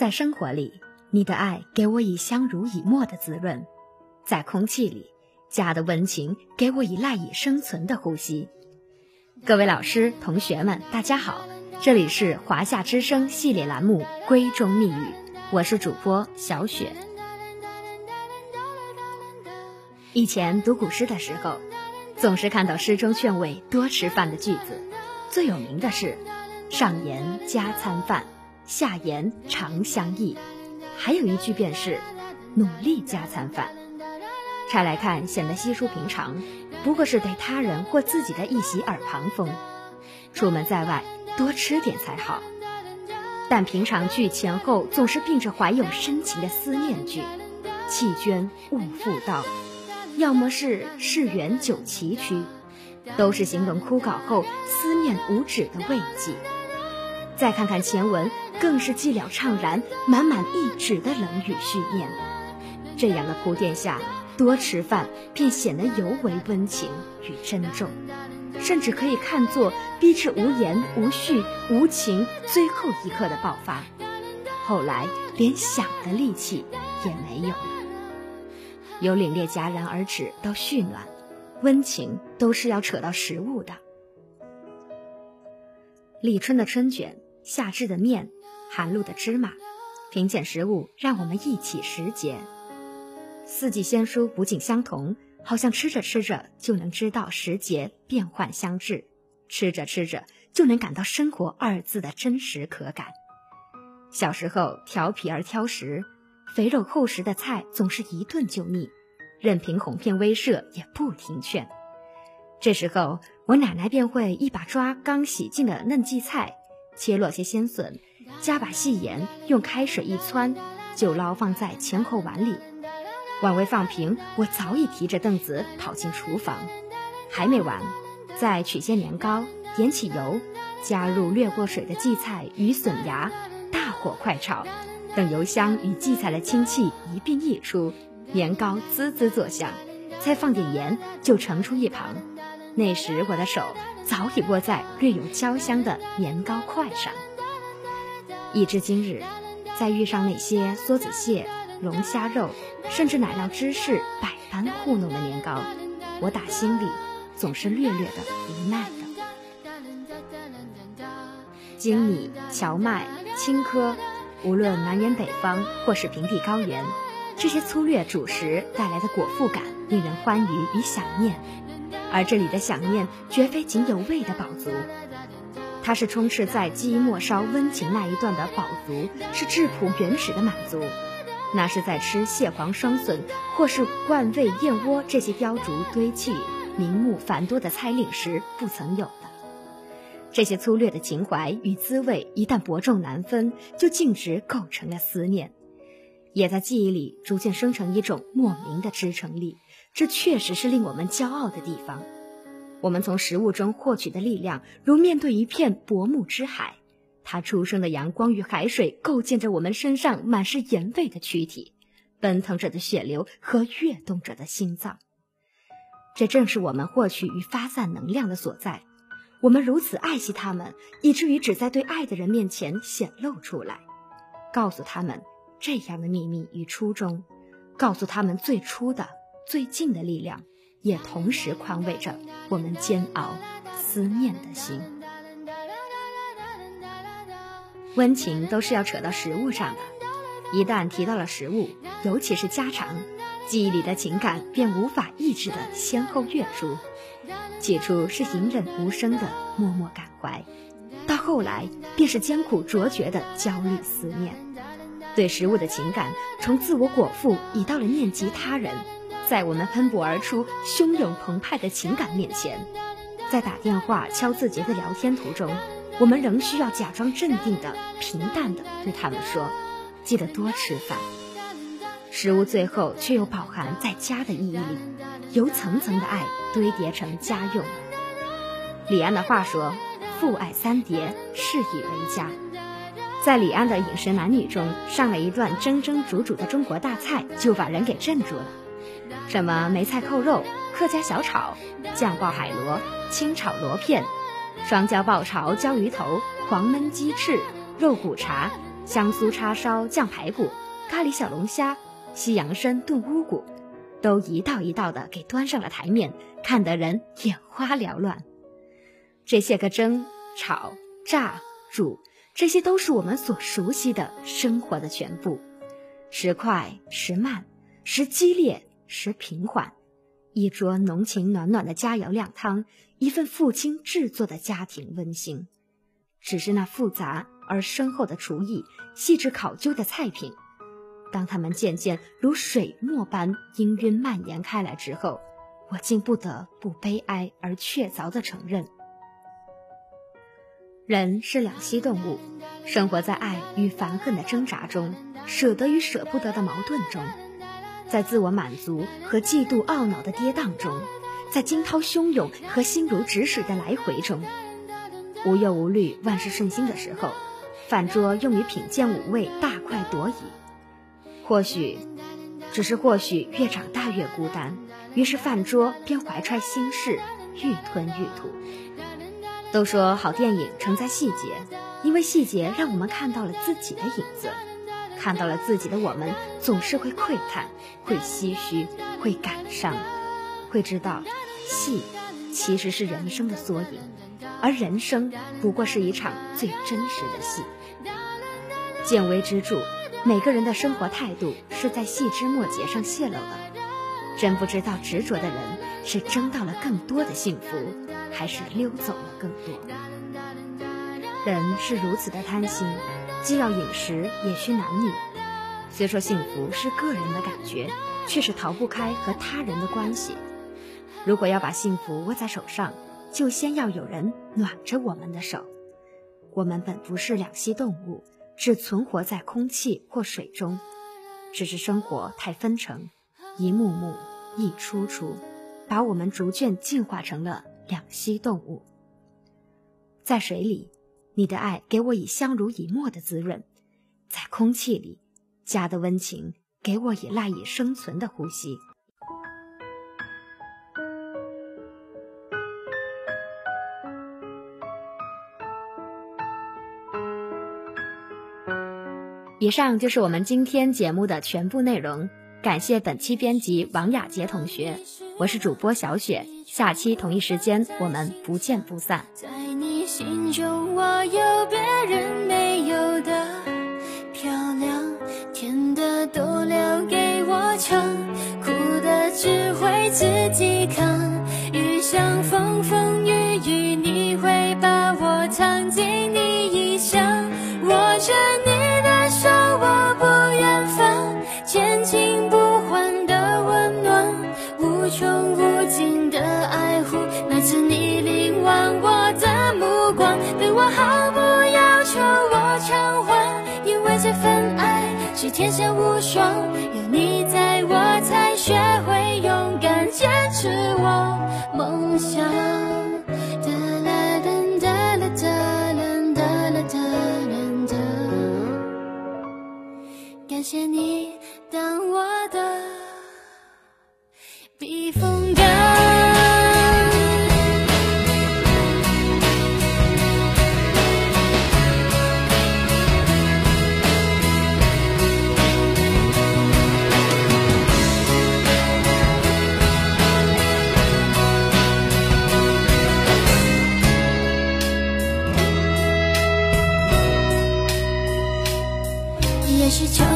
在生活里，你的爱给我以相濡以沫的滋润；在空气里，家的温情给我以赖以生存的呼吸。各位老师、同学们，大家好，这里是华夏之声系列栏目《闺中密语》，我是主播小雪。以前读古诗的时候，总是看到诗中劝慰多吃饭的句子，最有名的是“上言加餐饭”。下言长相忆，还有一句便是努力加餐饭。拆来看，显得稀疏平常，不过是对他人或自己的一席耳旁风。出门在外，多吃点才好。但平常句前后总是并着怀有深情的思念句，弃捐勿复道，要么是世缘久崎岖，都是形容枯槁后思念无止的慰藉。再看看前文。更是寂寥怅然、满满一纸的冷语续念。这样的铺垫下，多吃饭便显得尤为温情与珍重，甚至可以看作逼至无言、无序、无情最后一刻的爆发。后来连想的力气也没有了。由凛冽戛然而止到煦暖，温情都是要扯到食物的。立春的春卷，夏至的面。寒露的芝麻，品鉴食物，让我们一起时节。四季鲜蔬不尽相同，好像吃着吃着就能知道时节变幻相至，吃着吃着就能感到生活二字的真实可感。小时候调皮而挑食，肥肉厚实的菜总是一顿就腻，任凭哄骗威慑也不听劝。这时候，我奶奶便会一把抓刚洗净的嫩荠菜，切落些鲜笋，加把细盐，用开水一汆，就捞放在前后碗里。碗未放平，我早已提着凳子跑进厨房。还没完，再取些年糕，点起油，加入略过水的荠菜与笋芽，大火快炒。等油香与荠菜的清气一并溢出，年糕滋滋作响，再放点盐，就盛出一旁。那时我的手早已握在略有焦香的年糕块上。一至今日，再遇上那些梭子蟹、龙虾肉，甚至奶酪芝士百般糊弄的年糕，我打心里总是略略的无奈的。精米、荞麦、青稞。无论南沿北方或是平地高原，这些粗略主食带来的果腹感令人欢愉与想念，而这里的想念绝非仅有味的饱足，它是充斥在记忆末梢温情那一段的饱足，是质朴原始的满足，那是在吃蟹黄双笋或是灌味燕窝这些雕竹堆砌、名目繁多的菜令时不曾有的。这些粗略的情怀与滋味，一旦伯仲难分，就径直构成了思念，也在记忆里逐渐生成一种莫名的支撑力。这确实是令我们骄傲的地方。我们从食物中获取的力量，如面对一片薄暮之海，它出生的阳光与海水构建着我们身上满是盐味的躯体，奔腾着的血流和跃动着的心脏。这正是我们获取与发散能量的所在。我们如此爱惜他们，以至于只在对爱的人面前显露出来，告诉他们这样的秘密与初衷，告诉他们最初的、最近的力量，也同时宽慰着我们煎熬、思念的心。温情都是要扯到食物上的，一旦提到了食物，尤其是家常，记忆里的情感便无法抑制的先后跃出。起初是隐忍无声的默默感怀，到后来便是艰苦卓绝的焦虑思念。对食物的情感从自我果腹，已到了念及他人。在我们喷薄而出、汹涌澎湃的情感面前，在打电话敲字节的聊天途中，我们仍需要假装镇定的、平淡的对他们说：“记得多吃饭。”食物最后却又饱含在家的意义里，由层层的爱堆叠成家用。李安的话说：“父爱三叠，是以为家。”在李安的饮食男女中，上了一段蒸蒸煮煮的中国大菜，就把人给镇住了。什么梅菜扣肉、客家小炒、酱爆海螺、清炒螺片、双椒爆炒椒鱼头、黄焖鸡翅、肉骨茶、香酥叉烧酱排骨、咖喱小龙虾。西洋参炖乌骨，都一道一道的给端上了台面，看得人眼花缭乱。这些个蒸、炒、炸、煮，这些都是我们所熟悉的生活的全部。时快时慢，时激烈时平缓，一桌浓情暖暖的佳肴靓汤，一份父亲制作的家庭温馨。只是那复杂而深厚的厨艺，细致考究的菜品。当他们渐渐如水墨般氤氲蔓延开来之后，我竟不得不悲哀而确凿地承认：人是两栖动物，生活在爱与烦恨的挣扎中，舍得与舍不得的矛盾中，在自我满足和嫉妒懊恼的跌宕中，在惊涛汹涌和心如止水的来回中，无忧无虑、万事顺心的时候，饭桌用于品鉴五味，大快朵颐。或许，只是或许，越长大越孤单，于是饭桌便怀揣心事，欲吞欲吐。都说好电影承载细节，因为细节让我们看到了自己的影子，看到了自己的我们，总是会喟叹，会唏嘘，会感伤，会知道，戏其实是人生的缩影，而人生不过是一场最真实的戏。见微知著。每个人的生活态度是在细枝末节上泄露的，真不知道执着的人是争到了更多的幸福，还是溜走了更多。人是如此的贪心，既要饮食，也需男女。虽说幸福是个人的感觉，却是逃不开和他人的关系。如果要把幸福握在手上，就先要有人暖着我们的手。我们本不是两栖动物，只存活在空气或水中，只是生活太纷呈，一幕幕，一出出，把我们逐渐进化成了两栖动物。在水里，你的爱给我以相濡以沫的滋润；在空气里，家的温情给我以赖以生存的呼吸。以上就是我们今天节目的全部内容，感谢本期编辑王雅洁同学，我是主播小雪，下期同一时间我们不见不散。在你心中，我有别人没有的漂亮，甜的都留给我尝，苦的只会自己扛。雨像风风雨天下无双，有你在我才学会勇敢坚持我梦想。哒啦哒哒啦哒啦哒啦哒啦哒，感谢你。是秋